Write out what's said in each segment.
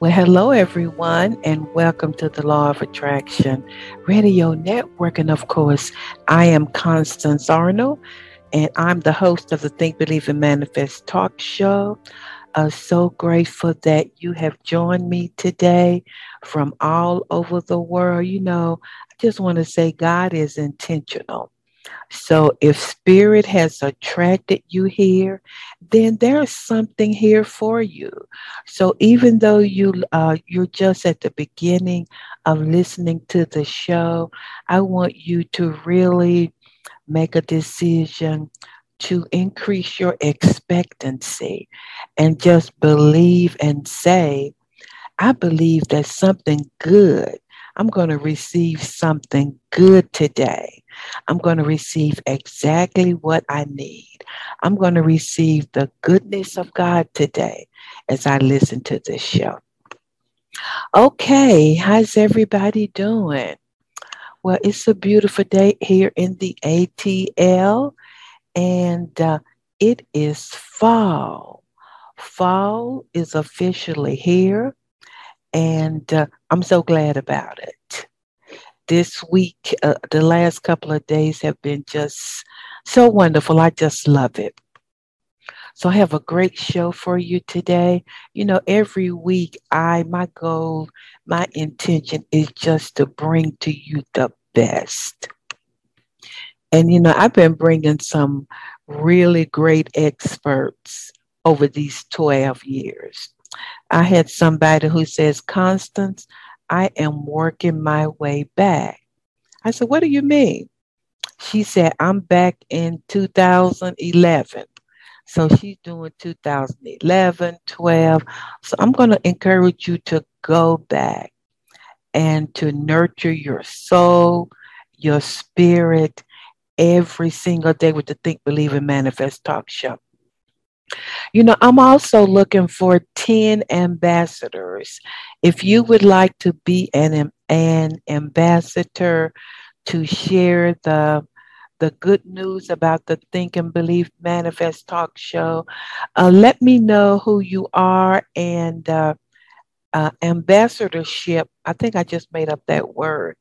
Well, hello, everyone, and welcome to the Law of Attraction Radio Network. And of course, I am Constance Arnold, and I'm the host of the Think, Believe, and Manifest talk show. Uh, so grateful that you have joined me today from all over the world. You know, I just want to say God is intentional. So if spirit has attracted you here, then there's something here for you. So even though you uh, you're just at the beginning of listening to the show, I want you to really make a decision to increase your expectancy and just believe and say, I believe that something good. I'm going to receive something good today. I'm going to receive exactly what I need. I'm going to receive the goodness of God today as I listen to this show. Okay, how's everybody doing? Well, it's a beautiful day here in the ATL, and uh, it is fall. Fall is officially here, and uh, I'm so glad about it this week, uh, the last couple of days have been just so wonderful. I just love it. So I have a great show for you today. You know, every week I my goal, my intention is just to bring to you the best. And you know, I've been bringing some really great experts over these 12 years. I had somebody who says, Constance, I am working my way back. I said, What do you mean? She said, I'm back in 2011. So she's doing 2011, 12. So I'm going to encourage you to go back and to nurture your soul, your spirit every single day with the Think, Believe, and Manifest talk show. You know, I'm also looking for 10 ambassadors. If you would like to be an, an ambassador to share the the good news about the Think and Believe Manifest talk show, uh, let me know who you are and uh, uh, ambassadorship. I think I just made up that word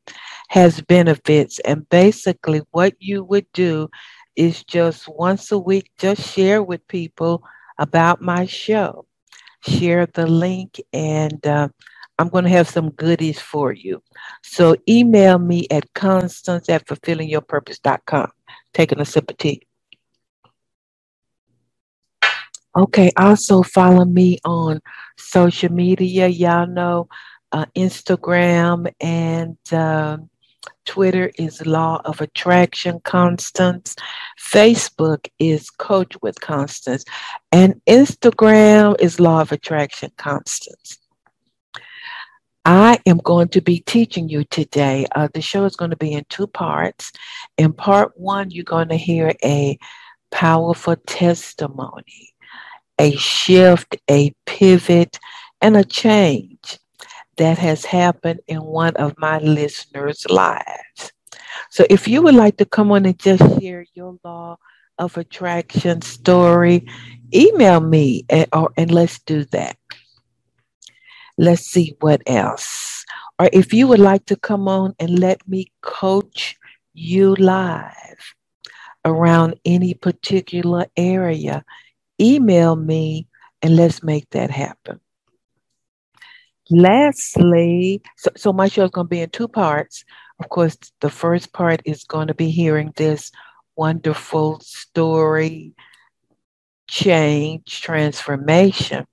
has benefits, and basically, what you would do is just once a week, just share with people about my show. Share the link, and uh, I'm going to have some goodies for you. So email me at constance at fulfillingyourpurpose.com. Taking a sip of tea. Okay, also follow me on social media. Y'all know uh, Instagram and um, Twitter is Law of Attraction Constance. Facebook is Coach with Constance. And Instagram is Law of Attraction Constance. I am going to be teaching you today. Uh, the show is going to be in two parts. In part one, you're going to hear a powerful testimony, a shift, a pivot, and a change that has happened in one of my listeners' lives. So if you would like to come on and just share your law of attraction story, email me and, or, and let's do that. Let's see what else. Or if you would like to come on and let me coach you live around any particular area, email me and let's make that happen. Lastly, so, so my show is going to be in two parts. Of course, the first part is going to be hearing this wonderful story, change, transformation.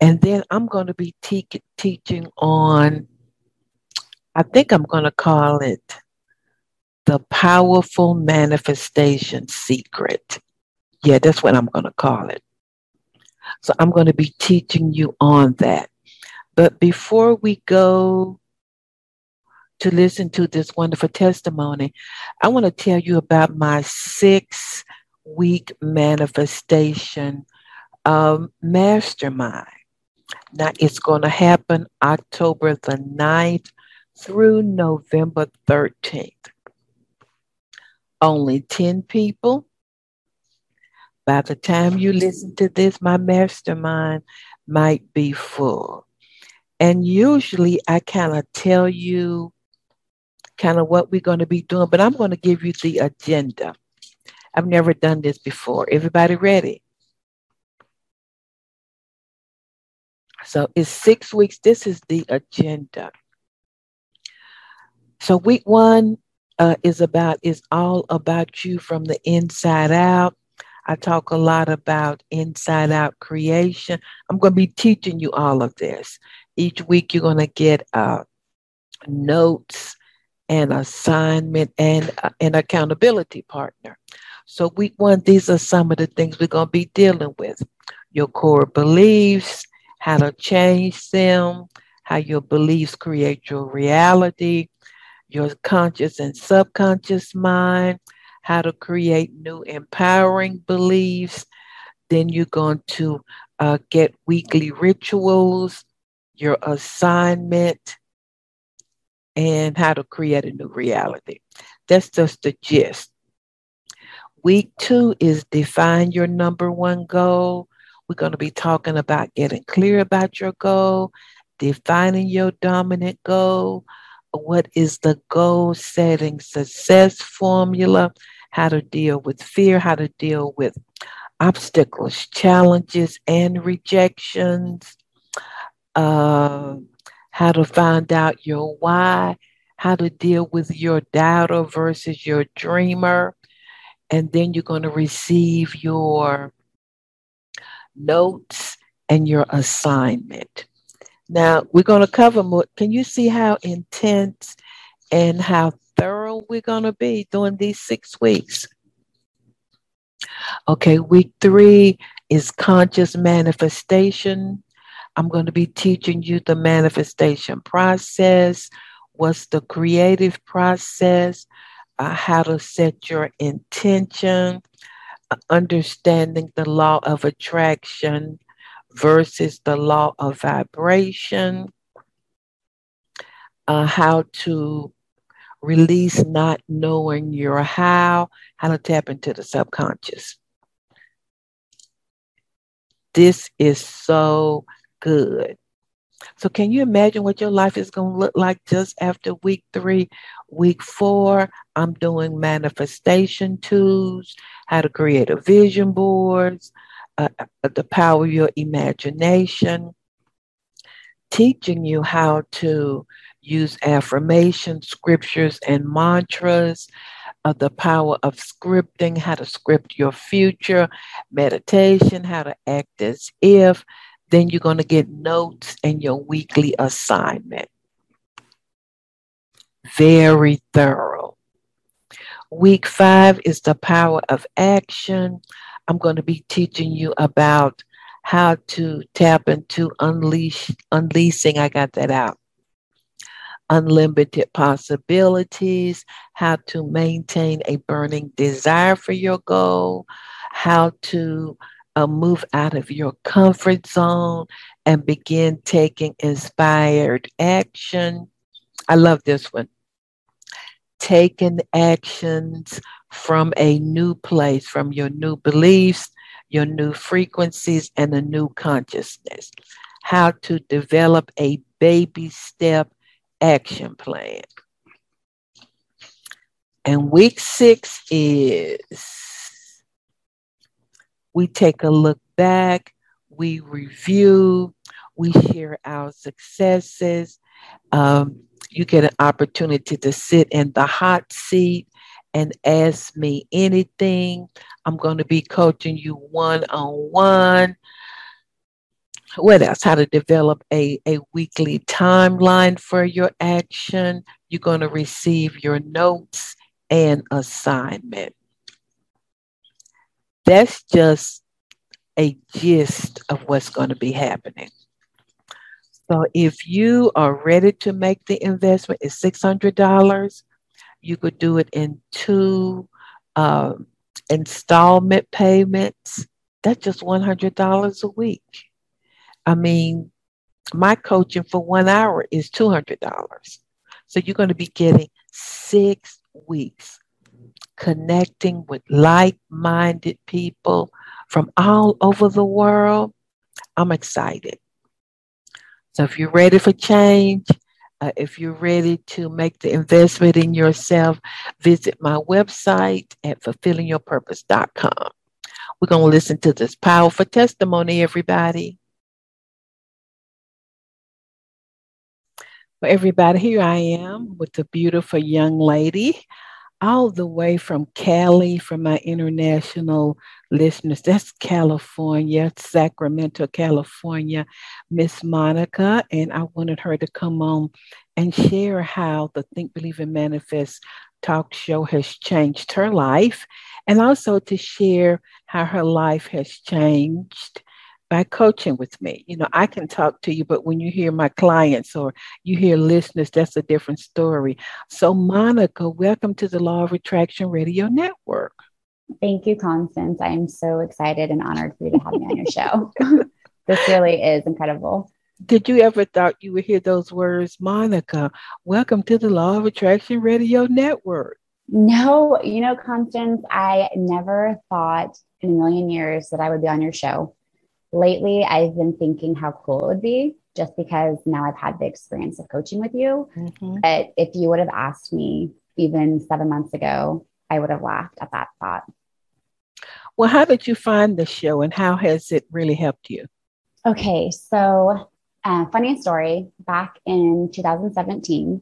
And then I'm going to be te- teaching on, I think I'm going to call it the powerful manifestation secret. Yeah, that's what I'm going to call it. So I'm going to be teaching you on that. But before we go to listen to this wonderful testimony, I want to tell you about my six week manifestation um, mastermind. Now, it's going to happen October the 9th through November 13th. Only 10 people. By the time you listen to this, my mastermind might be full. And usually I kind of tell you kind of what we're going to be doing, but I'm going to give you the agenda. I've never done this before. Everybody ready? So it's six weeks. This is the agenda. So week one uh, is about is all about you from the inside out. I talk a lot about inside out creation. I'm going to be teaching you all of this. Each week you're going to get uh, notes and assignment and uh, an accountability partner. So week one, these are some of the things we're going to be dealing with. Your core beliefs, how to change them, how your beliefs create your reality, your conscious and subconscious mind, how to create new empowering beliefs. Then you're going to uh, get weekly rituals, your assignment, and how to create a new reality. That's just the gist. Week two is define your number one goal. We're going to be talking about getting clear about your goal, defining your dominant goal, what is the goal setting success formula, how to deal with fear, how to deal with obstacles, challenges, and rejections, uh, how to find out your why, how to deal with your doubter versus your dreamer. And then you're going to receive your notes and your assignment. Now, we're going to cover more. Can you see how intense and how thorough we're going to be during these six weeks? Okay, week three is conscious manifestation. I'm going to be teaching you the manifestation process, what's the creative process, uh, how to set your intention, uh, understanding the law of attraction, versus the law of vibration, uh, how to release not knowing your how, how to tap into the subconscious. This is so good. So, can you imagine what your life is going to look like just after week three? Week four, I'm doing manifestation tools, how to create a vision boards, uh, the power of your imagination, teaching you how to use affirmations, scriptures, and mantras, uh, the power of scripting, how to script your future, meditation, how to act as if. Then you're going to get notes and your weekly assignment. Very thorough. Week five is the power of action. I'm going to be teaching you about how to tap into unleash unleashing. I got that out. Unlimited possibilities, how to maintain a burning desire for your goal, how to uh, move out of your comfort zone and begin taking inspired action. I love this one. Taking actions from a new place, from your new beliefs, your new frequencies, and a new consciousness. How to develop a baby step action plan. And week six is we take a look back, we review, we share our successes. Um, you get an opportunity to sit in the hot seat and ask me anything. I'm going to be coaching you one on one. What else? How to develop a, a weekly timeline for your action. You're going to receive your notes and assignment. That's just a gist of what's going to be happening. So if you are ready to make the investment, it's six hundred dollars. You could do it in two uh, installment payments. That's just one hundred dollars a week. I mean, my coaching for one hour is two hundred dollars. So you're going to be getting six weeks connecting with like-minded people from all over the world. I'm excited. So if you're ready for change, uh, if you're ready to make the investment in yourself, visit my website at fulfillingyourpurpose.com. We're going to listen to this powerful testimony, everybody. Well, everybody, here I am with a beautiful young lady all the way from Cali, from my international listeners. That's California, Sacramento, California, Miss Monica. And I wanted her to come on and share how the Think, Believe, and Manifest talk show has changed her life, and also to share how her life has changed by coaching with me. You know, I can talk to you, but when you hear my clients or you hear listeners, that's a different story. So, Monica, welcome to the Law of Attraction Radio Network. Thank you, Constance. I am so excited and honored for you to have me on your show. this really is incredible. Did you ever thought you would hear those words, Monica? Welcome to the Law of Attraction Radio Network. No, you know, Constance, I never thought in a million years that I would be on your show lately I've been thinking how cool it would be just because now I've had the experience of coaching with you. Mm-hmm. But if you would have asked me even seven months ago, I would have laughed at that thought. Well, how did you find the show and how has it really helped you? Okay, so uh, funny story. Back in 2017,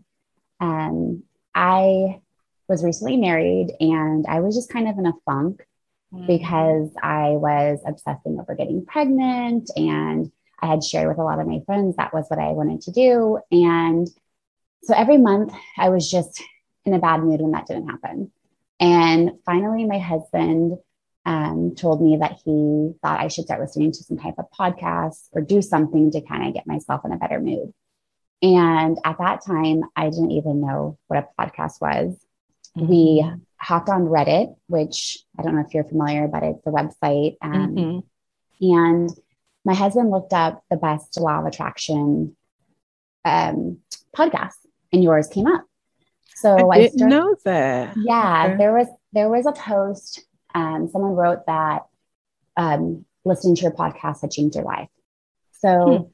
um, I was recently married and I was just kind of in a funk mm-hmm. because I was obsessing over getting pregnant and I had shared with a lot of my friends that was what I wanted to do. And so every month I was just in a bad mood when that didn't happen. And finally, my husband um, told me that he thought I should start listening to some type of podcast or do something to kind of get myself in a better mood. And at that time, I didn't even know what a podcast was. Mm-hmm. We hopped on Reddit, which I don't know if you're familiar, but it's a website. Um, mm-hmm. And my husband looked up the best law of attraction um, podcast, and yours came up. So I, didn't I started, know that. Yeah, okay. there was there was a post. Um, someone wrote that um, listening to your podcast had changed your life. So hmm.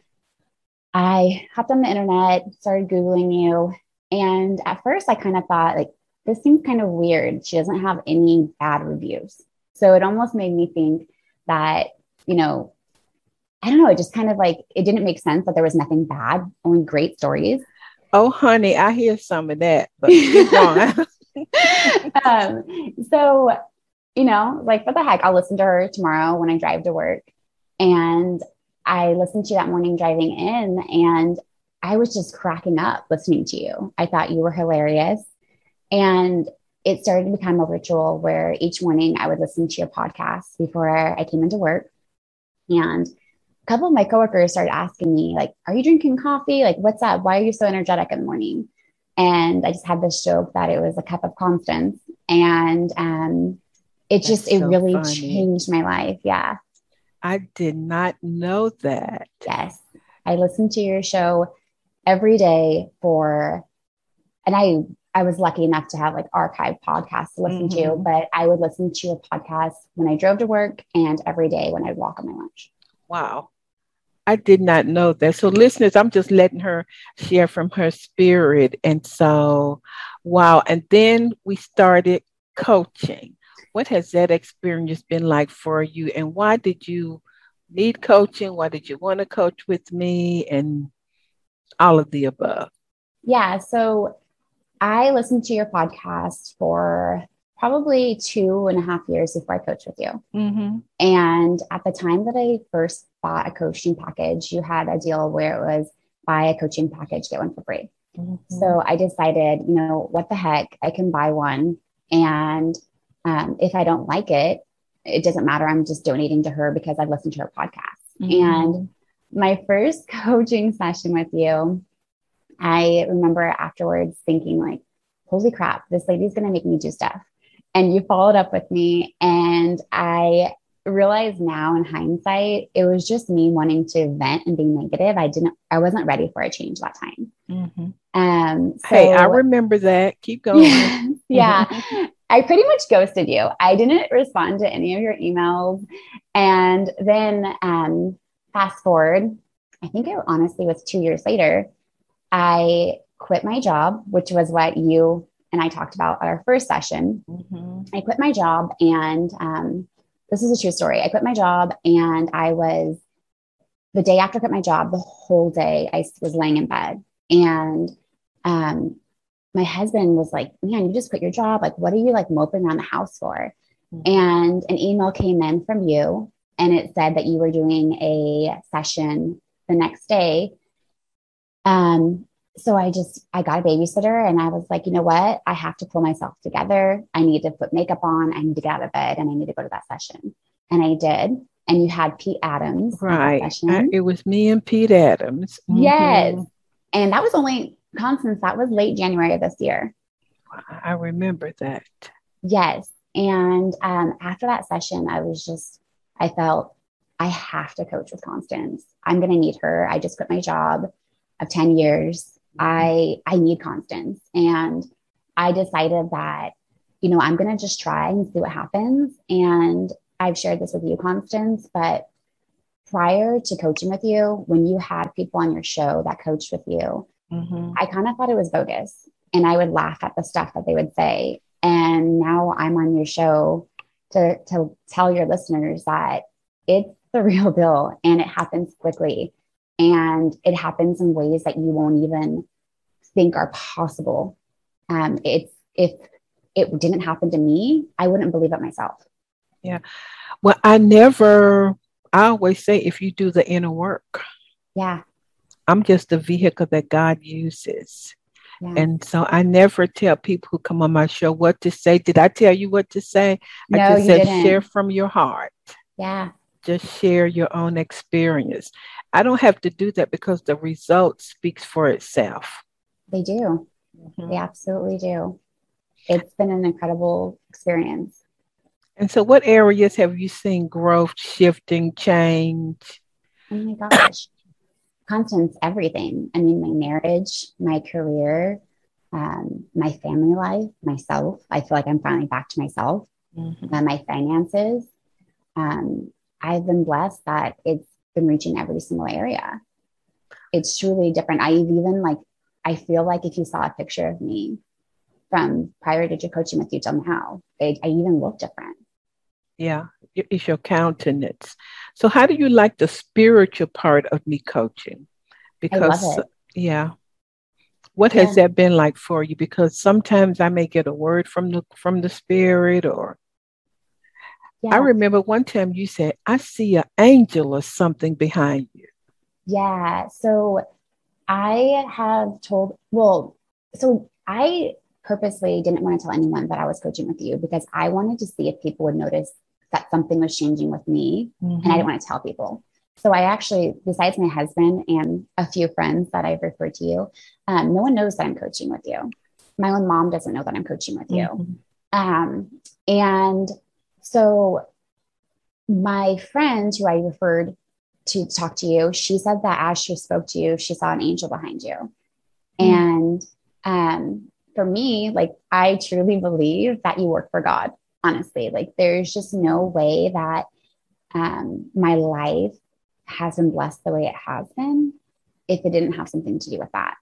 I hopped on the internet, started googling you, and at first I kind of thought like this seems kind of weird. She doesn't have any bad reviews. So it almost made me think that, you know, I don't know, it just kind of like it didn't make sense that there was nothing bad, only great stories. Oh, honey, I hear some of that, but um, so, you know, like what the heck, I'll listen to her tomorrow when I drive to work. And I listened to you that morning driving in, and I was just cracking up listening to you. I thought you were hilarious. And it started to become a ritual where each morning I would listen to your podcast before I came into work. And a couple of my coworkers started asking me, like, are you drinking coffee? Like, what's up? Why are you so energetic in the morning? And I just had this joke that it was a cup of Constance. And um, it That's just, it so really funny. changed my life. Yeah. I did not know that. Yes. I listened to your show every day for, and I I was lucky enough to have like archive podcasts to listen mm-hmm. to, but I would listen to a podcast when I drove to work and every day when I'd walk on my lunch. Wow. I did not know that. So, listeners, I'm just letting her share from her spirit. And so, wow. And then we started coaching. What has that experience been like for you? And why did you need coaching? Why did you want to coach with me? And all of the above. Yeah. So, I listened to your podcast for probably two and a half years before I coached with you. Mm-hmm. And at the time that I first bought a coaching package, you had a deal where it was buy a coaching package, get one for free. Mm-hmm. So I decided, you know, what the heck, I can buy one. And um, if I don't like it, it doesn't matter. I'm just donating to her because I've listened to her podcast. Mm-hmm. And my first coaching session with you, I remember afterwards thinking, like, holy crap, this lady's going to make me do stuff. And you followed up with me, and I realize now in hindsight, it was just me wanting to vent and be negative. I didn't, I wasn't ready for a change that time. Mm-hmm. Um, so, hey, I remember that. Keep going. yeah. I pretty much ghosted you. I didn't respond to any of your emails. And then, um, fast forward, I think it honestly was two years later, I quit my job, which was what you and I talked about at our first session. Mm-hmm. I quit my job and, um, this is a true story. I quit my job and I was the day after I quit my job, the whole day I was laying in bed. And um, my husband was like, Man, you just quit your job. Like, what are you like moping around the house for? Mm-hmm. And an email came in from you and it said that you were doing a session the next day. Um, so I just I got a babysitter and I was like, you know what? I have to pull myself together. I need to put makeup on. I need to get out of bed and I need to go to that session. And I did. And you had Pete Adams. Right. it was me and Pete Adams. Mm-hmm. Yes. And that was only Constance, that was late January of this year. I remember that. Yes. And um, after that session, I was just, I felt I have to coach with Constance. I'm going to need her. I just quit my job of 10 years I I need Constance. And I decided that, you know, I'm gonna just try and see what happens. And I've shared this with you, Constance, but prior to coaching with you, when you had people on your show that coached with you, mm-hmm. I kind of thought it was bogus. And I would laugh at the stuff that they would say. And now I'm on your show to, to tell your listeners that it's the real deal and it happens quickly. And it happens in ways that you won't even think are possible. Um, it's if it didn't happen to me, I wouldn't believe it myself. Yeah. Well, I never, I always say if you do the inner work. Yeah. I'm just a vehicle that God uses. Yeah. And so I never tell people who come on my show what to say. Did I tell you what to say? No, I just said didn't. share from your heart. Yeah. Just share your own experience. I don't have to do that because the result speaks for itself. They do. Mm-hmm. They absolutely do. It's been an incredible experience. And so, what areas have you seen growth, shifting, change? Oh my gosh. Constance, everything. I mean, my marriage, my career, um, my family life, myself. I feel like I'm finally back to myself. Mm-hmm. My finances. Um, I've been blessed that it's been reaching every single area. It's truly different. I've even like, I feel like if you saw a picture of me from prior to coaching with you till now, I, I even look different. Yeah, it's your countenance. So, how do you like the spiritual part of me coaching? Because, yeah, what yeah. has that been like for you? Because sometimes I may get a word from the from the spirit, or I remember one time you said, I see an angel or something behind you. Yeah. So I have told, well, so I purposely didn't want to tell anyone that I was coaching with you because I wanted to see if people would notice that something was changing with me. Mm-hmm. And I didn't mm-hmm. want to tell people. So I actually, besides my husband and a few friends that I've referred to you, um, no one knows that I'm coaching with you. My own mom doesn't know that I'm coaching with you. Mm-hmm. Um, and so my friend who I referred to talk to you, she said that as she spoke to you, she saw an angel behind you. Mm. And um, for me, like I truly believe that you work for God, honestly. Like there's just no way that um, my life has been blessed the way it has been if it didn't have something to do with that.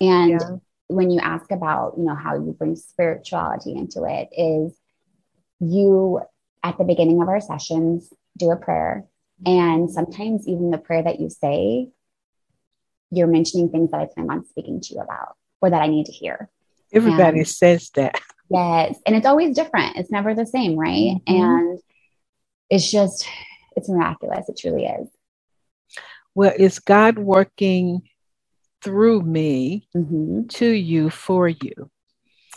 And yeah. when you ask about, you know, how you bring spirituality into it, is you at the beginning of our sessions do a prayer. And sometimes even the prayer that you say, you're mentioning things that I plan on speaking to you about or that I need to hear. Everybody and, says that. Yes. And it's always different. It's never the same, right? Mm-hmm. And it's just, it's miraculous. It truly is. Well, is God working through me mm-hmm. to you for you?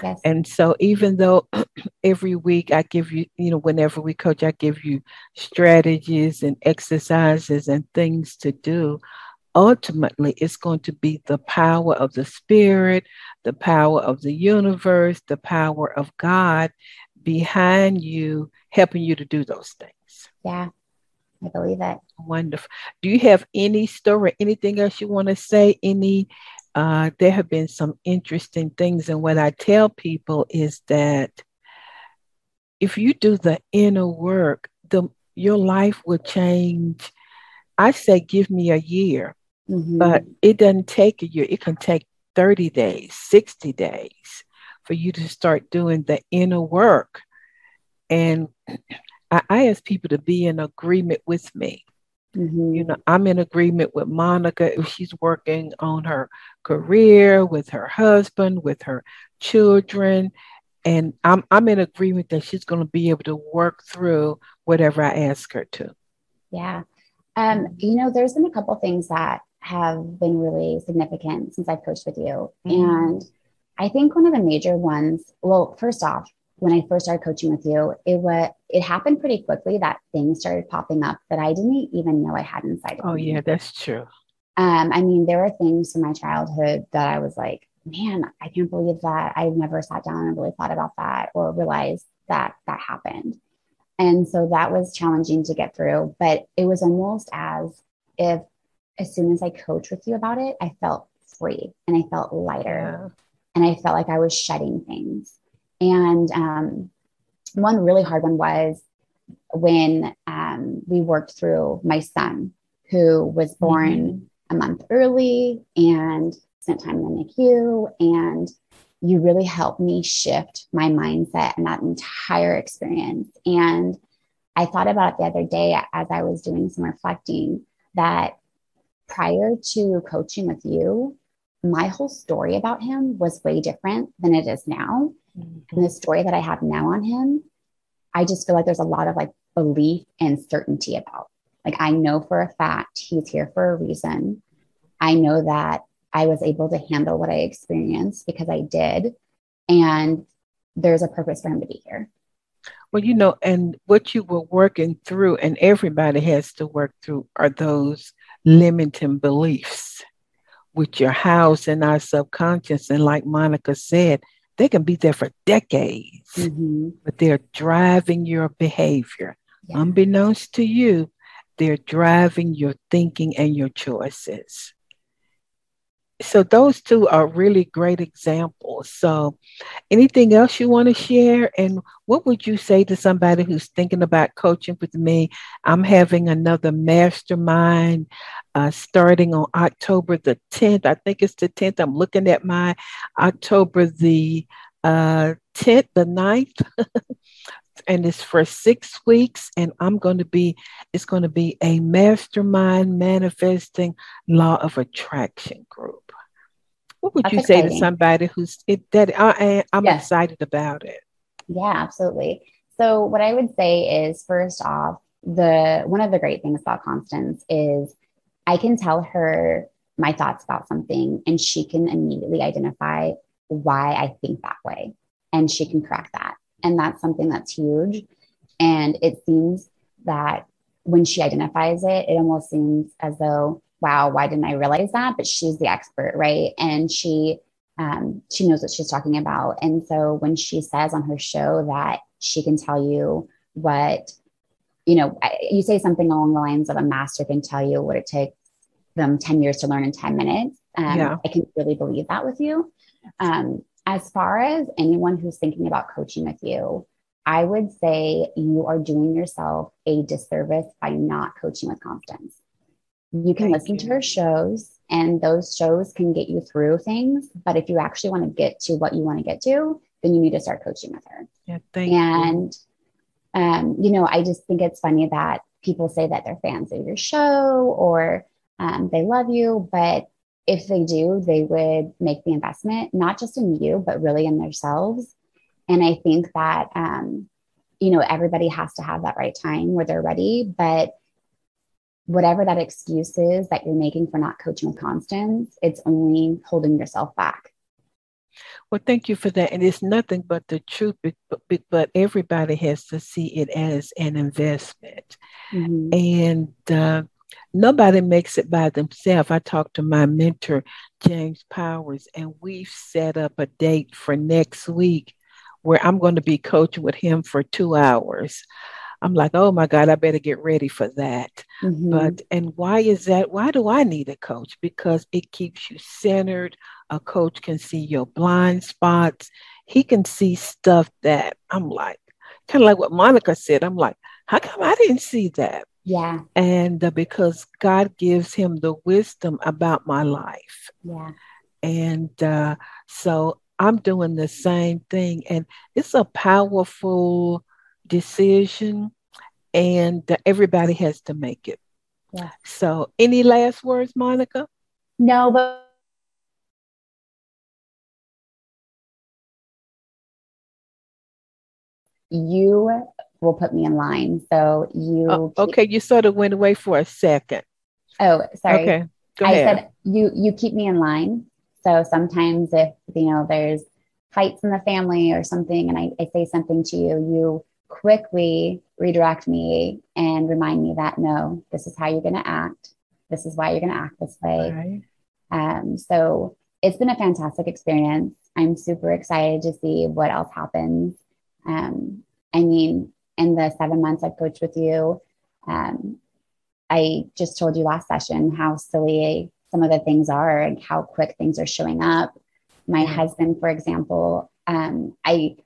Yes. And so even though every week I give you, you know, whenever we coach, I give you strategies and exercises and things to do, ultimately it's going to be the power of the spirit, the power of the universe, the power of God behind you, helping you to do those things. Yeah. I believe it. Wonderful. Do you have any story, anything else you want to say? Any uh, there have been some interesting things. And what I tell people is that if you do the inner work, the your life will change. I say, give me a year, mm-hmm. but it doesn't take a year. It can take 30 days, 60 days for you to start doing the inner work. And I, I ask people to be in agreement with me. Mm-hmm. You know, I'm in agreement with Monica if she's working on her career, with her husband, with her children. And I'm, I'm in agreement that she's going to be able to work through whatever I ask her to. Yeah. Um, you know, there's been a couple things that have been really significant since I've coached with you. Mm-hmm. And I think one of the major ones, well, first off, when I first started coaching with you, it was it happened pretty quickly that things started popping up that I didn't even know I had inside. oh me. Oh, yeah, that's true. Um, I mean, there were things from my childhood that I was like, man, I can't believe that I've never sat down and really thought about that or realized that that happened. And so that was challenging to get through, but it was almost as if as soon as I coached with you about it, I felt free and I felt lighter yeah. and I felt like I was shedding things. And um, one really hard one was when um, we worked through my son, who was born mm-hmm. a month early and spent time in the NICU. And you really helped me shift my mindset and that entire experience. And I thought about it the other day as I was doing some reflecting that prior to coaching with you, my whole story about him was way different than it is now. Mm-hmm. And the story that I have now on him, I just feel like there's a lot of like belief and certainty about. Like, I know for a fact he's here for a reason. I know that I was able to handle what I experienced because I did. And there's a purpose for him to be here. Well, you know, and what you were working through, and everybody has to work through, are those limiting beliefs, which are housed in our subconscious. And like Monica said, they can be there for decades, mm-hmm. but they're driving your behavior. Yeah. Unbeknownst to you, they're driving your thinking and your choices. So, those two are really great examples. So, anything else you want to share? And what would you say to somebody who's thinking about coaching with me? I'm having another mastermind uh, starting on October the 10th. I think it's the 10th. I'm looking at my October the uh, 10th, the 9th. and it's for six weeks and i'm going to be it's going to be a mastermind manifesting law of attraction group what would you say to somebody who's it, that I, i'm yes. excited about it yeah absolutely so what i would say is first off the one of the great things about constance is I can tell her my thoughts about something and she can immediately identify why I think that way and she can correct that. And that's something that's huge. And it seems that when she identifies it, it almost seems as though, wow, why didn't I realize that? But she's the expert, right? And she um, she knows what she's talking about. And so when she says on her show that she can tell you what you know, you say something along the lines of a master can tell you what it takes them 10 years to learn in 10 minutes. Um, yeah. I can really believe that with you. Um, as far as anyone who's thinking about coaching with you, I would say you are doing yourself a disservice by not coaching with Constance. You can Thank listen you. to her shows, and those shows can get you through things. But if you actually want to get to what you want to get to, then you need to start coaching with her. Yeah, thank and you um, you know, I just think it's funny that people say that they're fans of your show or um, they love you, but if they do, they would make the investment, not just in you, but really in themselves. And I think that, um, you know, everybody has to have that right time where they're ready. But whatever that excuse is that you're making for not coaching with Constance, it's only holding yourself back. Well, thank you for that. And it's nothing but the truth, but, but everybody has to see it as an investment. Mm-hmm. And uh, nobody makes it by themselves. I talked to my mentor, James Powers, and we've set up a date for next week where I'm going to be coaching with him for two hours. I'm like, oh my God, I better get ready for that. Mm-hmm. But, and why is that? Why do I need a coach? Because it keeps you centered. A coach can see your blind spots. He can see stuff that I'm like, kind of like what Monica said. I'm like, how come I didn't see that? Yeah. And uh, because God gives him the wisdom about my life. Yeah. And uh, so I'm doing the same thing. And it's a powerful decision, and everybody has to make it. Yeah. So, any last words, Monica? No, but you will put me in line. So you. Oh, okay, you sort of went away for a second. Oh, sorry. Okay, go I ahead. said you you keep me in line. So sometimes if you know there's fights in the family or something, and I, I say something to you, you quickly redirect me and remind me that no, this is how you're going to act. This is why you're going to act this way. Right. Um, so it's been a fantastic experience. I'm super excited to see what else happens. Um, I mean, in the seven months I've coached with you, um, I just told you last session how silly some of the things are and how quick things are showing up. My husband, for example, um, I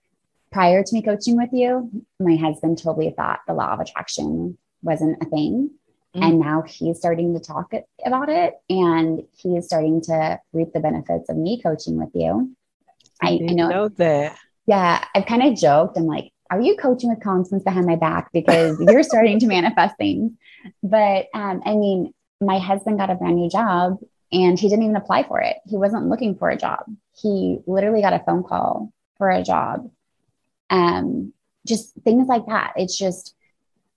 prior to me coaching with you, my husband totally thought the law of attraction wasn't a thing. Mm-hmm. And now he's starting to talk about it and he is starting to reap the benefits of me coaching with you. I, I know, know that. Yeah, I've kind of joked. I'm like, are you coaching with Constance behind my back because you're starting to manifest things? But um, I mean, my husband got a brand new job and he didn't even apply for it. He wasn't looking for a job. He literally got a phone call for a job. Um, just things like that. It's just,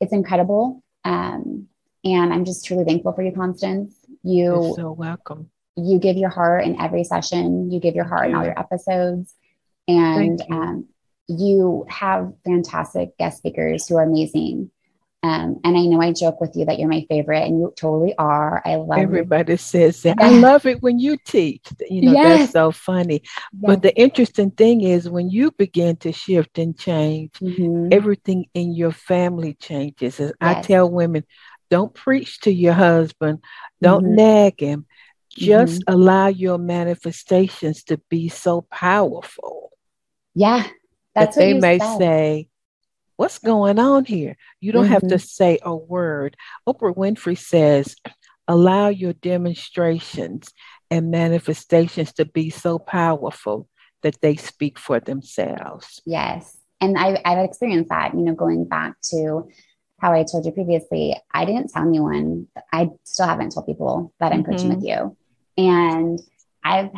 it's incredible. Um, and I'm just truly thankful for you, Constance. You You're so welcome. You give your heart in every session. You give your heart in all your episodes, and you. Um, you have fantastic guest speakers who are amazing. Um, and I know I joke with you that you're my favorite, and you totally are. I love everybody says that. I love it when you teach. You know, yes. that's so funny. Yes. But the interesting thing is when you begin to shift and change, mm-hmm. everything in your family changes. As yes. I tell women, don't preach to your husband, don't mm-hmm. nag him. Just mm-hmm. allow your manifestations to be so powerful. Yeah, that's that they may said. say, What's going on here? You don't mm-hmm. have to mm-hmm. say a word. Oprah Winfrey says, Allow your demonstrations and manifestations to be so powerful that they speak for themselves. Yes. And I, I've experienced that, you know, going back to how I told you previously, I didn't tell anyone, I still haven't told people that I'm mm-hmm. coaching with you. And I've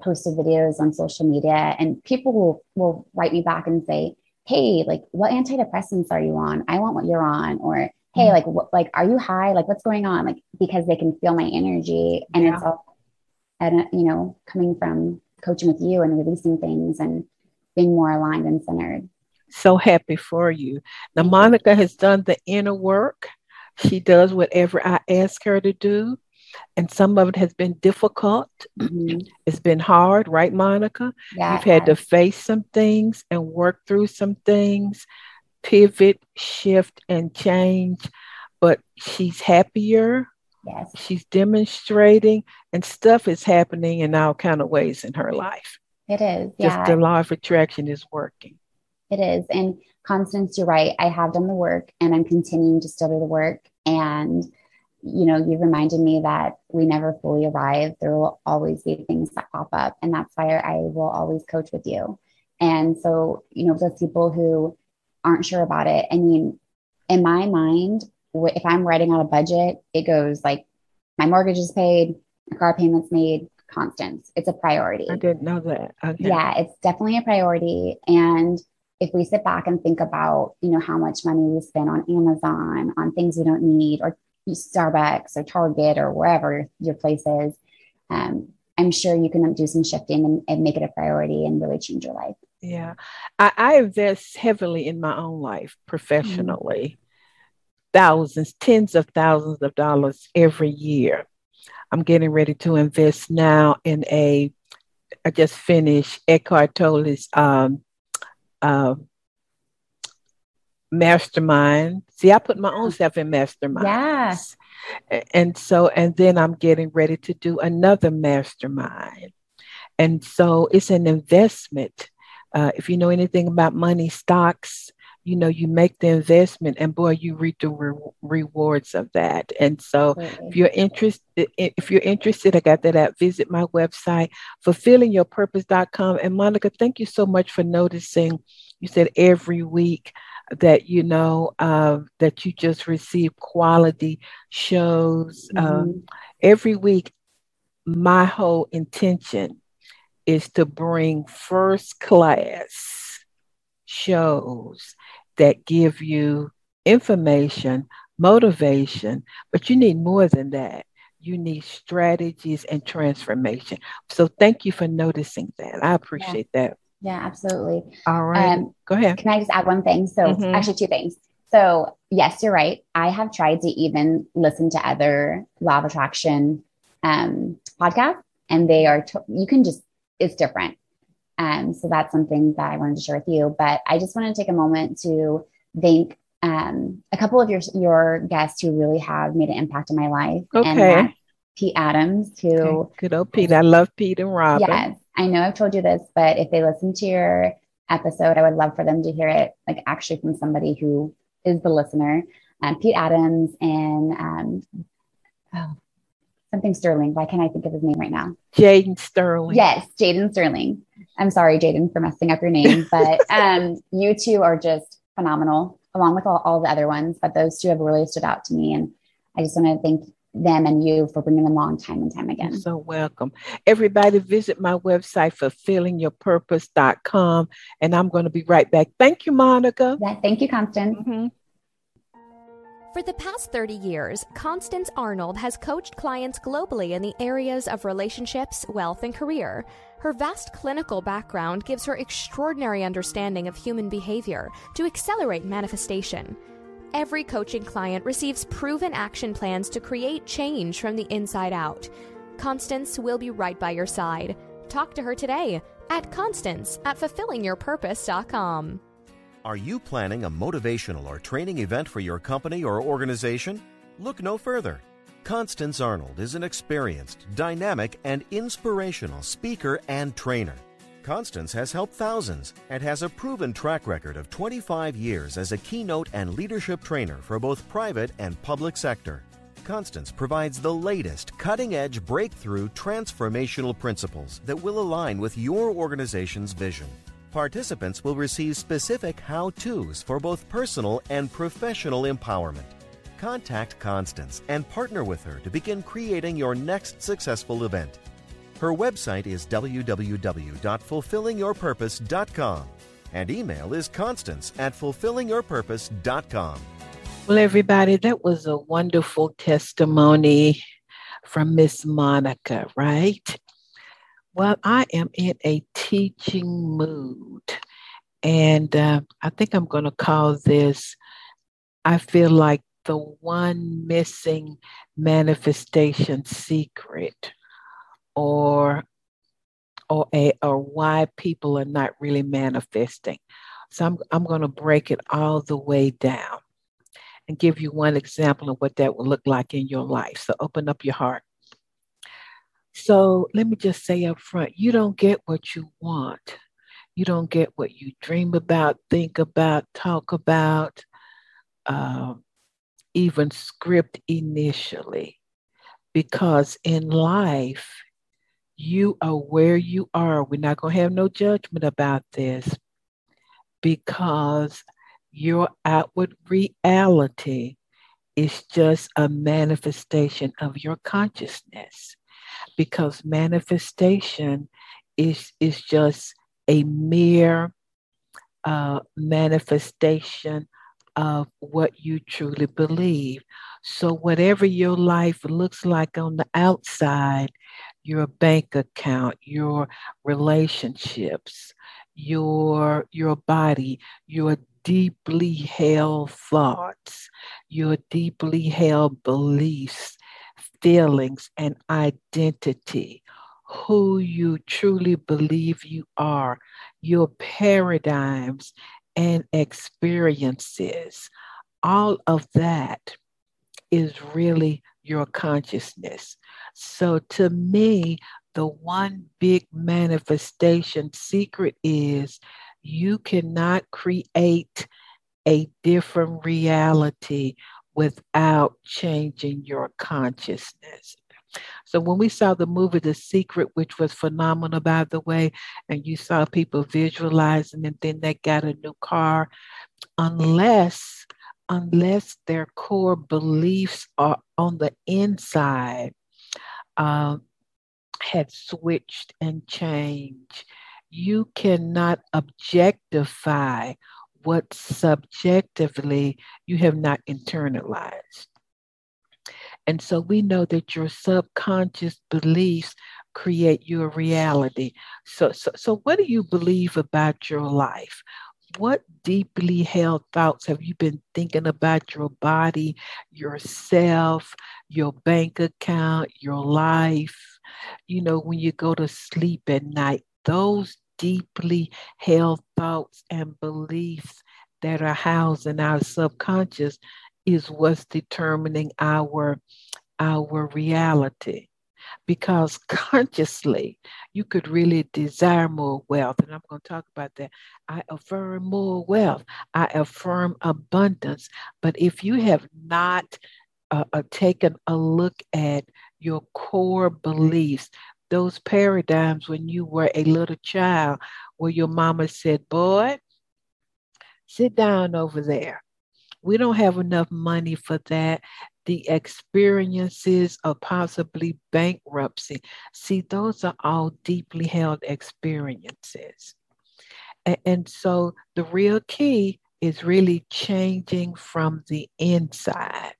posted videos on social media and people will, will write me back and say, Hey, like what antidepressants are you on? I want what you're on. Or, Hey, mm-hmm. like, what, like, are you high? Like what's going on? Like, because they can feel my energy and yeah. it's all, and, you know, coming from coaching with you and releasing things and being more aligned and centered. So happy for you. Now, Monica has done the inner work. She does whatever I ask her to do and some of it has been difficult. Mm-hmm. It's been hard, right, Monica? Yeah, You've had to face some things and work through some things, pivot, shift, and change. But she's happier. Yes. She's demonstrating, and stuff is happening in all kind of ways in her life. It is. Yeah. Just the law of attraction is working. It is. And Constance, you're right. I have done the work and I'm continuing to still do the work. And you know, you reminded me that we never fully arrive. There will always be things that pop up. And that's why I will always coach with you. And so, you know, those people who aren't sure about it, I mean, in my mind, if I'm writing out a budget, it goes like my mortgage is paid, my car payment's made, Constance. It's a priority. I didn't know that. Okay. Yeah, it's definitely a priority. And if we sit back and think about, you know, how much money we spend on Amazon, on things we don't need, or Starbucks or Target or wherever your place is, um, I'm sure you can do some shifting and, and make it a priority and really change your life. Yeah. I, I invest heavily in my own life professionally, mm-hmm. thousands, tens of thousands of dollars every year. I'm getting ready to invest now in a, I just finished Eckhart Tolle's um, uh, mastermind. See, I put my own self in mastermind. Yes. And so, and then I'm getting ready to do another mastermind. And so it's an investment. Uh, if you know anything about money stocks, you know you make the investment and boy you reap the re- rewards of that and so mm-hmm. if you're interested if you're interested i got that at visit my website fulfillingyourpurpose.com and monica thank you so much for noticing you said every week that you know uh, that you just receive quality shows um, mm-hmm. um, every week my whole intention is to bring first class shows that give you information motivation but you need more than that you need strategies and transformation so thank you for noticing that i appreciate yeah. that yeah, absolutely. All right. Um, Go ahead. Can I just add one thing? So, mm-hmm. actually, two things. So, yes, you're right. I have tried to even listen to other law of attraction um, podcasts, and they are, to- you can just, it's different. Um, so, that's something that I wanted to share with you. But I just want to take a moment to thank um, a couple of your, your guests who really have made an impact in my life. Okay. Pete Adams, who okay. good old Pete. I love Pete and Robin. Yes, I know I've told you this, but if they listen to your episode, I would love for them to hear it like actually from somebody who is the listener. Um, Pete Adams and um, oh, something Sterling. Why can't I think of his name right now? Jaden Sterling. Yes, Jaden Sterling. I'm sorry, Jaden, for messing up your name, but um, you two are just phenomenal, along with all, all the other ones. But those two have really stood out to me, and I just want to thank them and you for bringing them on time and time again. You're so welcome. Everybody visit my website, fulfillingyourpurpose.com, and I'm going to be right back. Thank you, Monica. Yeah, thank you, Constance. Mm-hmm. For the past 30 years, Constance Arnold has coached clients globally in the areas of relationships, wealth, and career. Her vast clinical background gives her extraordinary understanding of human behavior to accelerate manifestation. Every coaching client receives proven action plans to create change from the inside out. Constance will be right by your side. Talk to her today at Constance at fulfillingyourpurpose.com. Are you planning a motivational or training event for your company or organization? Look no further. Constance Arnold is an experienced, dynamic, and inspirational speaker and trainer. Constance has helped thousands and has a proven track record of 25 years as a keynote and leadership trainer for both private and public sector. Constance provides the latest cutting edge breakthrough transformational principles that will align with your organization's vision. Participants will receive specific how to's for both personal and professional empowerment. Contact Constance and partner with her to begin creating your next successful event. Her website is www.fulfillingyourpurpose.com and email is constance at fulfillingyourpurpose.com. Well, everybody, that was a wonderful testimony from Miss Monica, right? Well, I am in a teaching mood, and uh, I think I'm going to call this I feel like the one missing manifestation secret or or a or why people are not really manifesting. So I'm I'm going to break it all the way down and give you one example of what that will look like in your life. So open up your heart. So let me just say up front, you don't get what you want. You don't get what you dream about, think about, talk about, uh, even script initially. Because in life, you are where you are. We're not going to have no judgment about this because your outward reality is just a manifestation of your consciousness because manifestation is is just a mere uh, manifestation of what you truly believe so whatever your life looks like on the outside your bank account, your relationships, your your body, your deeply held thoughts, your deeply held beliefs, feelings, and identity, who you truly believe you are, your paradigms and experiences. All of that is really your consciousness. So to me, the one big manifestation secret is you cannot create a different reality without changing your consciousness. So when we saw the movie The Secret, which was phenomenal, by the way, and you saw people visualizing and then they got a new car, unless unless their core beliefs are on the inside um, had switched and changed, you cannot objectify what subjectively you have not internalized. And so we know that your subconscious beliefs create your reality. So, so, so what do you believe about your life? What deeply held thoughts have you been thinking about your body, yourself, your bank account, your life? You know, when you go to sleep at night, those deeply held thoughts and beliefs that are housed in our subconscious is what's determining our our reality because consciously you could really desire more wealth. And i'm going to talk about that. I affirm more wealth. I affirm abundance. But if you have not uh, uh, taken a look at your core beliefs those paradigms when you were a little child where your mama said boy sit down over there. We don't have enough money for that. The experiences of possibly bankruptcy. See, those are all deeply held experiences. And, so the real key is really changing from the inside.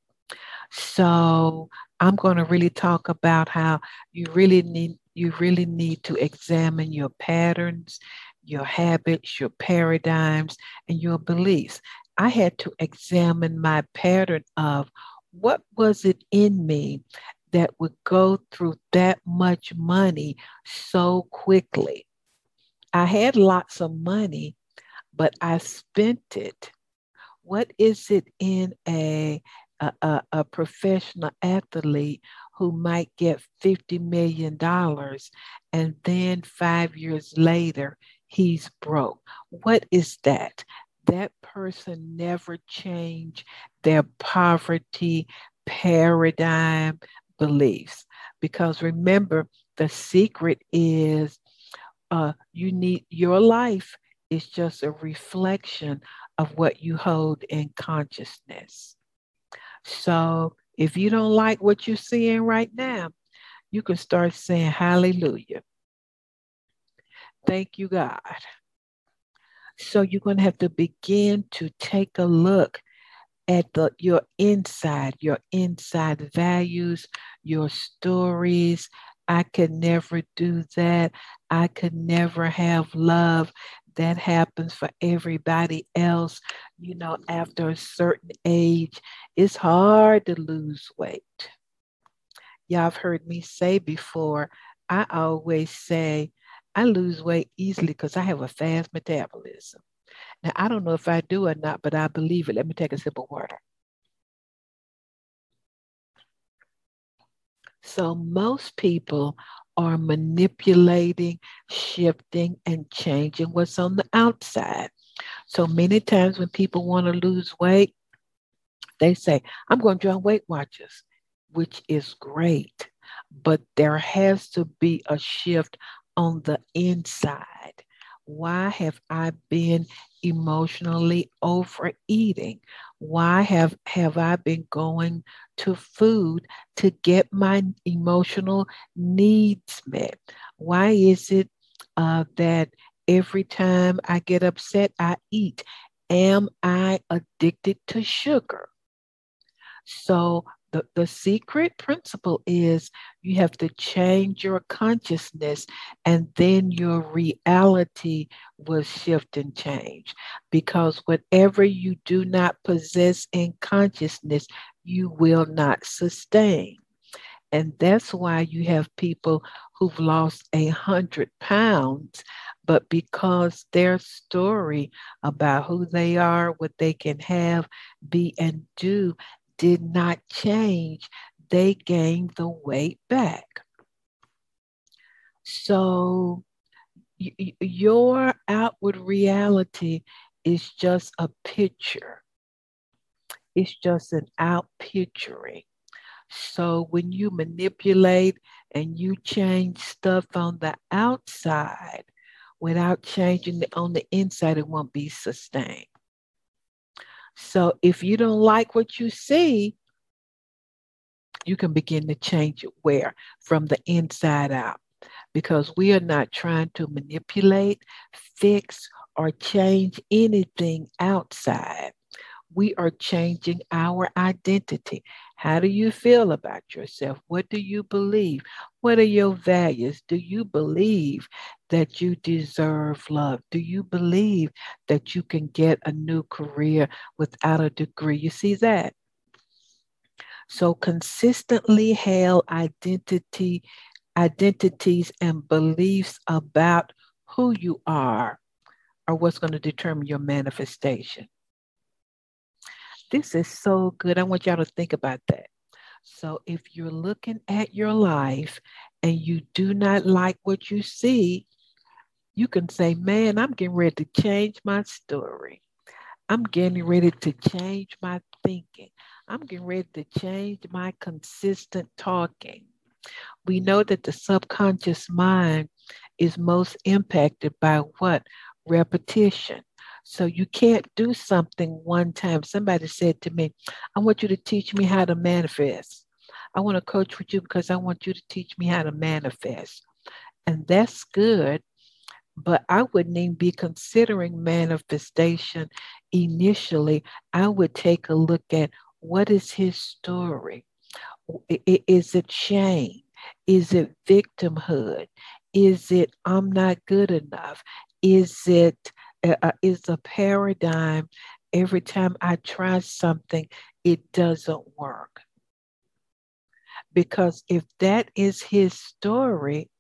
So I'm going to really talk about how you really need you really need to examine your patterns, your habits, your paradigms, and your beliefs. I had to examine my pattern of what was it in me that would go through that much money so quickly. I had lots of money, but I spent it. What is it in a, a, a professional athlete who might get $50 million and then five years later he's broke? What is that? That person never changed their poverty paradigm beliefs. Because remember, the secret is uh, you need your life is just a reflection of what you hold in consciousness. So if you don't like what you're seeing right now, you can start saying hallelujah. Thank you, God. So you're going to have to begin to take a look at the your inside, your inside values, your stories. I could never do that. I could never have love. That happens for everybody else. You know, after a certain age, it's hard to lose weight. Y'all have heard me say before, I always say, I lose weight easily because I have a fast metabolism. Now, I don't know if I do or not, but I believe it. Let me take a sip of water. So, most people are manipulating, shifting, and changing what's on the outside. So, many times when people want to lose weight, they say, I'm going to join Weight Watchers, which is great. But there has to be a shift on the inside. Why have I been emotionally overeating? Why have, have I been going to food to get my emotional needs met? Why is it uh, that every time I get upset, I eat? Am I addicted to sugar? So the, the secret principle is you have to change your consciousness and then your reality will shift and change. Because whatever you do not possess in consciousness, you will not sustain. And that's why you have people who've lost a hundred pounds, but because their story about who they are, what they can have, be, and do did not change, they gained the weight back. So y- your outward reality is just a picture. It's just an out picturing. So when you manipulate and you change stuff on the outside without changing it on the inside, it won't be sustained. So if you don't like what you see, you can begin to change it where? From the inside out. Because we are not trying to manipulate, fix, or change anything outside we are changing our identity. How do you feel about yourself? What do you believe? What are your values? Do you believe that you deserve love? Do you believe that you can get a new career without a degree? You see that? So consistently held identity identities and beliefs about who you are are what's going to determine your manifestation. This is so good. I want y'all to think about that. So if you're looking at your life and you do not like what you see, you can say, Man, I'm getting ready to change my story. I'm getting ready to change my thinking. I'm getting ready to change my consistent talking. We know that the subconscious mind is most impacted by what? Repetition. So you can't do something one time. Somebody said to me, I want you to teach me how to manifest. I want to coach with you because I want you to teach me how to manifest. And that's good, but I wouldn't even be considering manifestation initially. I would take a look at what is his story? Is it shame? Is it victimhood? Is it I'm not good enough? Is it uh, is a paradigm. Every time I try something, it doesn't work. Because if that is his story,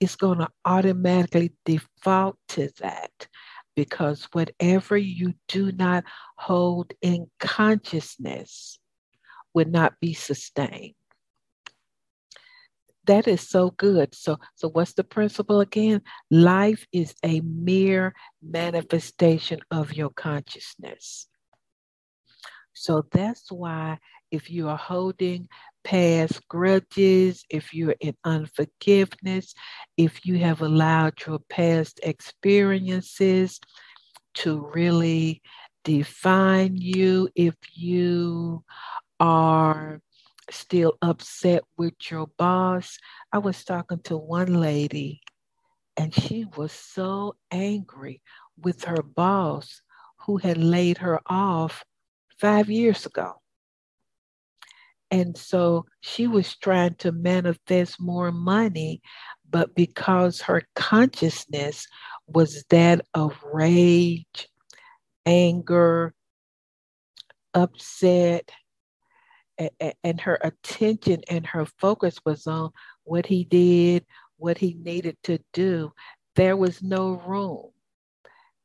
it's going to automatically default to that. Because whatever you do not hold in consciousness would not be sustained that is so good. So, so what's the principle again? Life is a mere manifestation of your consciousness. So that's why if you are holding past grudges, if you're in unforgiveness, if you have allowed your past experiences to really define you, if you are still upset with your boss. I was talking to one lady and she was so angry with her boss who had laid her off five years ago. And so she was trying to manifest more money, but because her consciousness was that of rage, anger, upset, and her attention and her focus was on what he did, what he needed to do, there was no room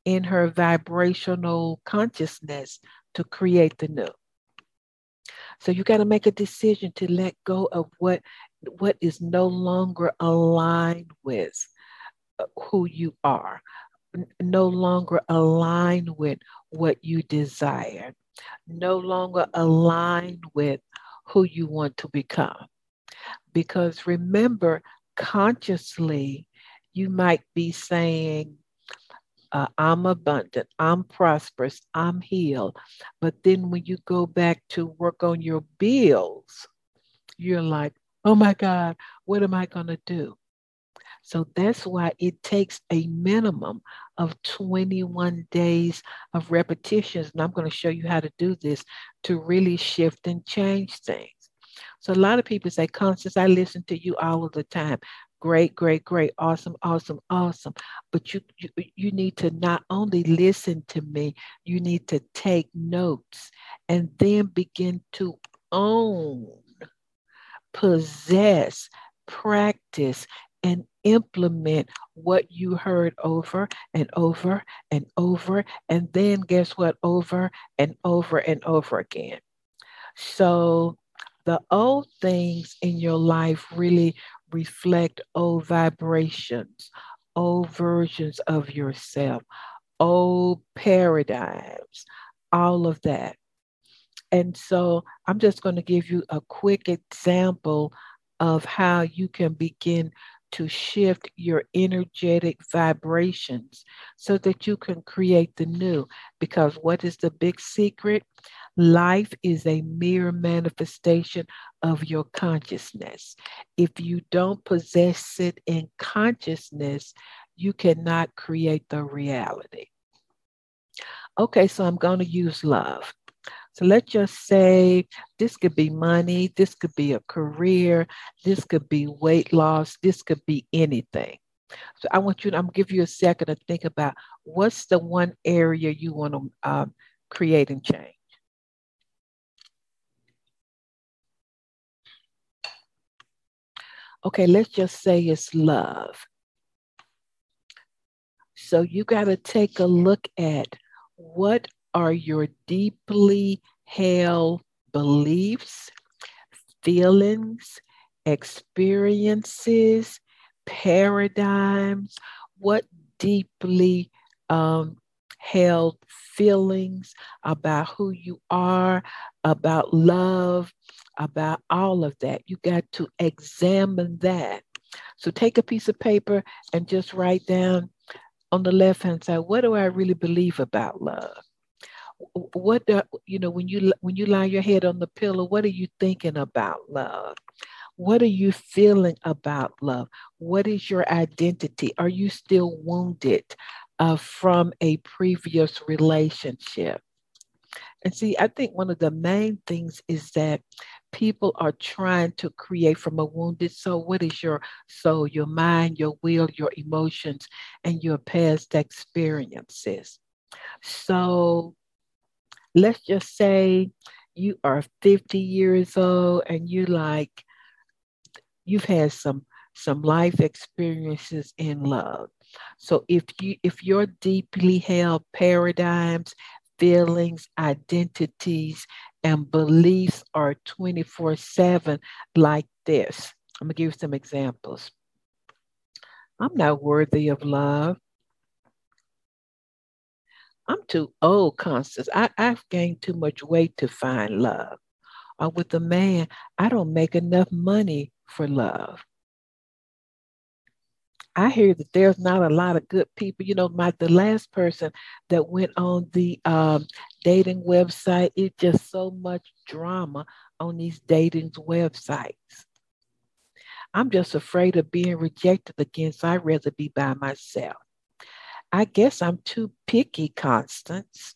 in her vibrational consciousness to create the new. So you got to make a decision to let go of what what is no longer aligned with uh, who you are, no longer aligned with what you desire no longer align with who you want to become. Because remember, consciously, you might be saying, uh, I'm abundant, I'm prosperous, I'm healed. But then when you go back to work on your bills, you're like, oh my God, what am I going to do? So that's why it takes a minimum of 21 days of repetitions. And I'm going to show you how to do this to really shift and change things. So a lot of people say, Constance, I listen to you all of the time. Great, great, great, awesome, awesome, awesome. But you, you you need to not only listen to me, you need to take notes and then begin to own, possess, practice, and implement what you heard over and over and over. And then guess what? Over and over and over again. So the old things in your life really reflect old vibrations, old versions of yourself, old paradigms, all of that. And so I'm just going to give you a quick example of how you can begin to shift your energetic vibrations so that you can create the new. Because what is the big secret? Life is a mere manifestation of your consciousness. If you don't possess it in consciousness, you cannot create the reality. Okay, so I'm going to use love. So let's just say this could be money, this could be a career, this could be weight loss, this could be anything. So I want you to, I'm give you a second to think about what's the one area you want to um, create and change. Okay, let's just say it's love. So you got to take a look at what are your deeply held beliefs, feelings, experiences, paradigms, what deeply um, held feelings about who you are, about love, about all of that. You got to examine that. So take a piece of paper and just write down on the left hand side what do I really believe about love? What do, you know when you when you lie your head on the pillow what are you thinking about love? What are you feeling about love? What is your identity? Are you still wounded uh, from a previous relationship? And see i think one of the main things is that people are trying to create from a wounded soul. What is your soul your mind your will your emotions and your past experiences? So let's just say you are 50 years old and you like you've had some some life experiences in love. So if you if your deeply held paradigms feelings identities and beliefs are 24 7 like this i'm gonna give you some examples. I'm not worthy of love I'm too old, Constance. I, I've gained too much weight to find love. Or with a man, I don't make enough money for love. I hear that there's not a lot of good people. You know, my the last person that went on the um, dating website, it's just so much drama on these dating websites. I'm just afraid of being rejected again, so I'd rather be by myself. I guess I'm too picky, Constance.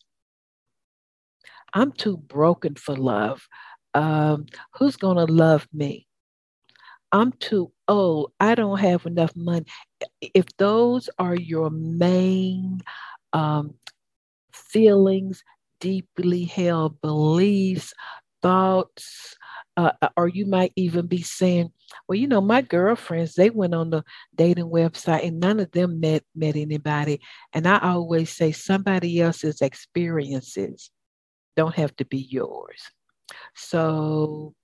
I'm too broken for love. Um, who's going to love me? I'm too old. I don't have enough money. If those are your main um, feelings, deeply held beliefs, thoughts, uh, uh, or you might even be saying, well, you know, my girlfriends, they went on the dating website and none of them met met anybody. And I always say somebody else's experiences don't have to be yours. So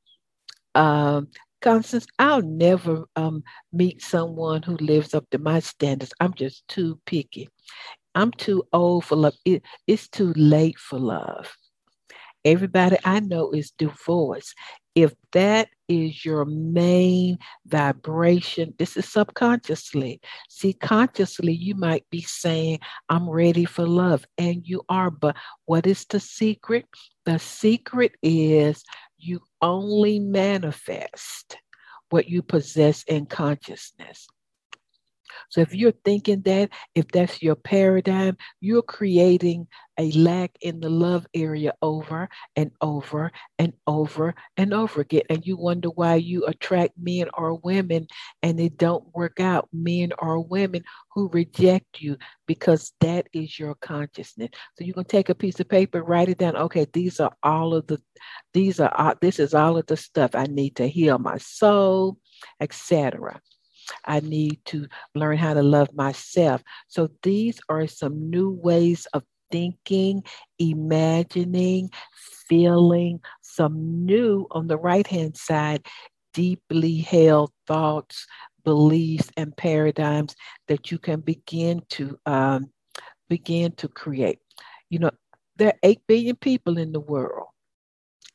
um, Constance, I'll never um, meet someone who lives up to my standards. I'm just too picky. I'm too old for love. It, it's too late for love. Everybody I know is divorced. If that is your main vibration, this is subconsciously. See, consciously, you might be saying, I'm ready for love, and you are. But what is the secret? The secret is you only manifest what you possess in consciousness. So if you're thinking that, if that's your paradigm, you're creating a lack in the love area over and over and over and over again. And you wonder why you attract men or women and it don't work out, men or women who reject you because that is your consciousness. So you can take a piece of paper, write it down. Okay, these are all of the, these are, uh, this is all of the stuff I need to heal my soul, etc. I need to learn how to love myself. So these are some new ways of thinking, imagining, feeling, some new on the right hand side, deeply held thoughts, beliefs, and paradigms that you can begin to um, begin to create. You know, there are 8 billion people in the world,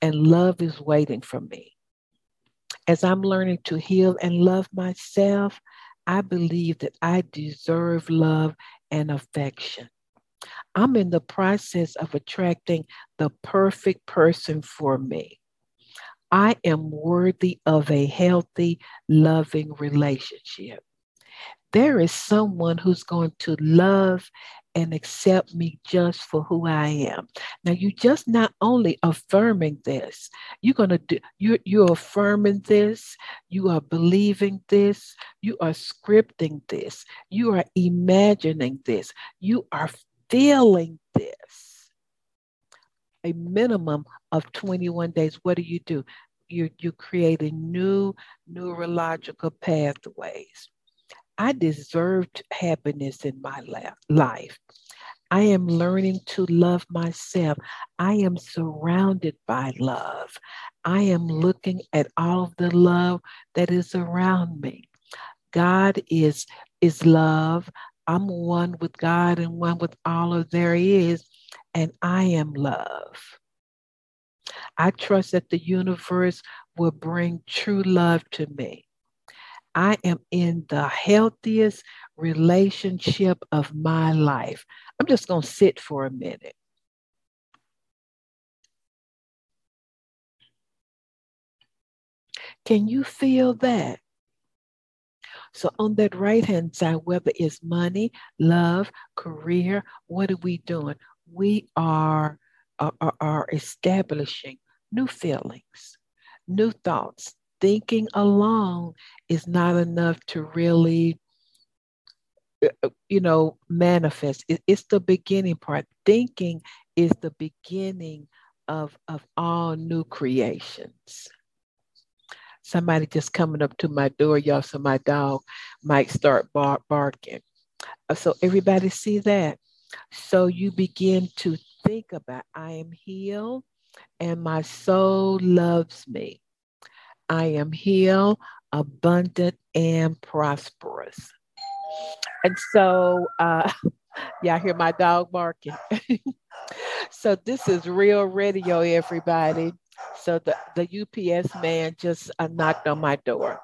and love is waiting for me as I'm learning to heal and love myself, I believe that I deserve love and affection. I'm in the process of attracting the perfect person for me. I am worthy of a healthy, loving relationship. There is someone who's going to love and accept me just for who I am. Now you just not only affirming this, you're gonna do you you're affirming this, you are believing this, you are scripting this, you are imagining this, you are feeling this. A minimum of 21 days. What do you do? You you creating new neurological pathways. I deserved happiness in my life. I am learning to love myself. I am surrounded by love. I am looking at all of the love that is around me. God is is love. I'm one with God and one with all of there is, and I am love. I trust that the universe will bring true love to me. I am in the healthiest relationship of my life. I'm just going to sit for a minute. Can you feel that? So, on that right hand side, whether it's money, love, career, what are we doing? We are, are, are establishing new feelings, new thoughts, thinking alone is not enough to really uh, you know manifest. It's the beginning part. Thinking is the beginning of of all new creations. Somebody just coming up to my door y'all so my dog might start bar- barking. Uh, so everybody see that? So you begin to think about i am healed and my soul loves me I am healed, abundant, and prosperous. And so, uh, yeah, I hear my dog barking. so this is real radio, everybody. So the, the UPS man just uh, knocked on my door.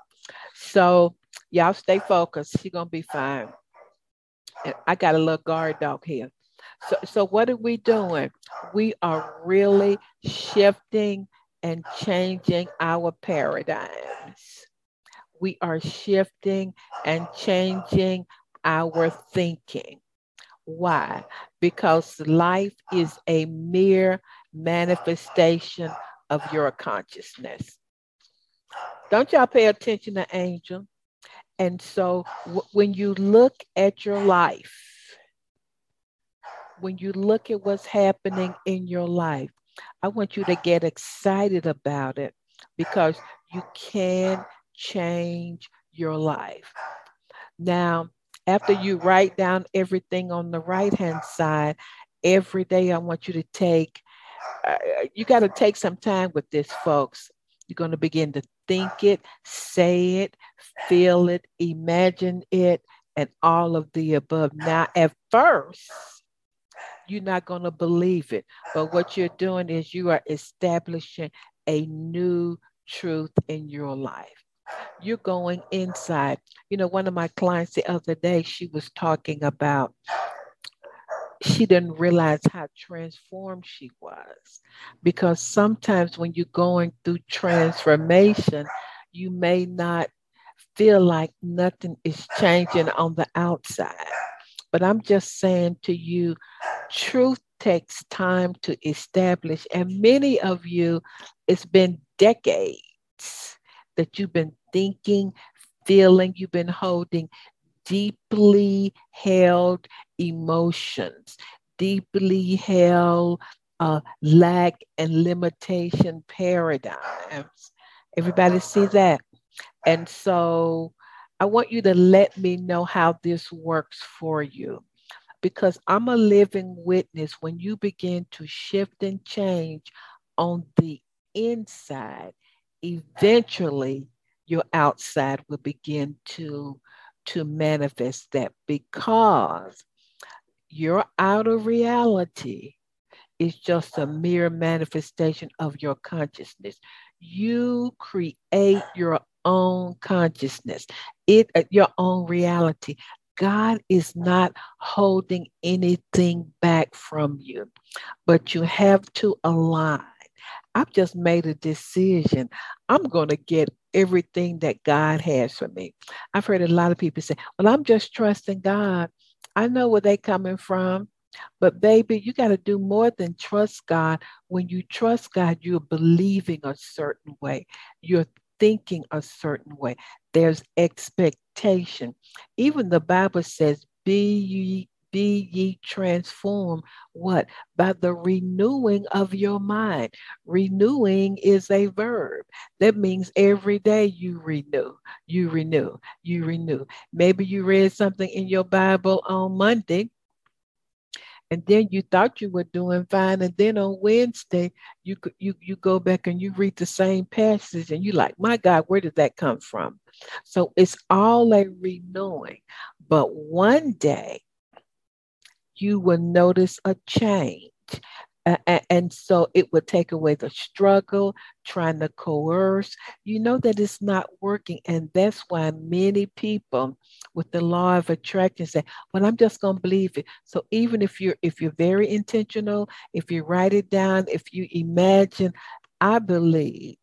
So y'all stay focused. She's gonna be fine. I got a little guard dog here. So, so what are we doing? We are really shifting and changing our paradigms. We are shifting and changing our thinking. Why? Because life is a mere manifestation of your consciousness. Don't y'all pay attention to Angel? And so w- when you look at your life, when you look at what's happening in your life, I want you to get excited about it because you can change your life. Now, after you write down everything on the right hand side, every day I want you to take, uh, you got to take some time with this, folks. You're going to begin to think it, say it, feel it, imagine it, and all of the above. Now, at first, you're not going to believe it. But what you're doing is you are establishing a new truth in your life. You're going inside. You know, one of my clients the other day, she was talking about she didn't realize how transformed she was. Because sometimes when you're going through transformation, you may not feel like nothing is changing on the outside. But I'm just saying to you, truth takes time to establish. And many of you, it's been decades that you've been thinking, feeling, you've been holding deeply held emotions, deeply held uh, lack and limitation paradigms. Everybody see that? And so I want you to let me know how this works for you because I'm a living witness when you begin to shift and change on the inside, eventually your outside will begin to to manifest that because your outer reality is just a mere manifestation of your consciousness. You create your own consciousness, it uh, your own reality. God is not holding anything back from you, but you have to align. I've just made a decision. I'm going to get everything that God has for me. I've heard a lot of people say, Well, I'm just trusting God. I know where they're coming from. But baby, you got to do more than trust God. When you trust God, you're believing a certain way. You're thinking a certain way. There's expectation. Even the Bible says, be ye be ye transformed. What? By the renewing of your mind. Renewing is a verb. That means every day you renew you renew you renew. Maybe you read something in your bible on monday and then you thought you were doing fine and then on wednesday you you you go back and you read the same passage and you're like my god where did that come from? So it's all a renewing but one day you will notice a change and so it would take away the struggle, trying to coerce. You know that it's not working. And that's why many people with the law of attraction say, well, I'm just to believe it. So even if you're, if you're very intentional, if you write it down, if you imagine, I believe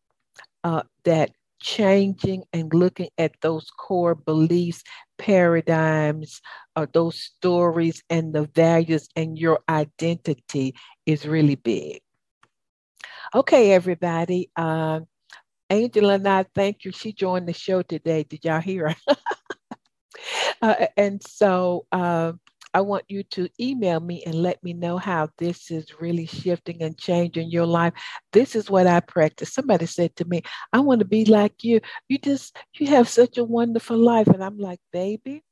uh, that changing and looking at those core beliefs, paradigms, uh, those stories, and the values and your identity is really big. Okay, everybody. Uh, Angela and I thank you. She joined the show today. Did y'all hear uh, and so, uh, I want you to email me and let me know how this is really shifting and changing your life. This is what I practice. Somebody said to me, I want to be like you. You just, you have such a wonderful life. And I'm like, baby.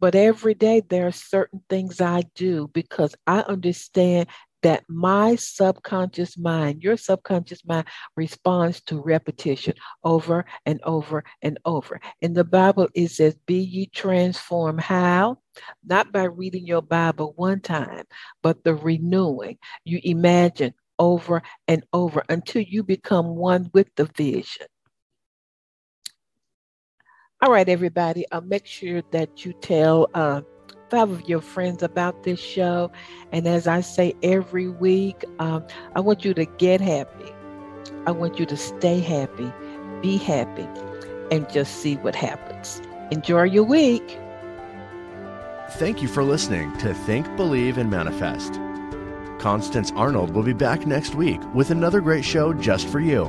But every day there are certain things I do because I understand that my subconscious mind, your subconscious mind, responds to repetition over and over and over. In the Bible, it says, Be ye transformed. How? Not by reading your Bible one time, but the renewing. You imagine over and over until you become one with the vision. All right, everybody, uh, make sure that you tell uh, five of your friends about this show. And as I say every week, um, I want you to get happy. I want you to stay happy, be happy, and just see what happens. Enjoy your week. Thank you for listening to Think, Believe, and Manifest. Constance Arnold will be back next week with another great show just for you.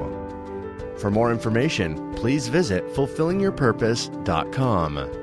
For more information, please visit fulfillingyourpurpose.com.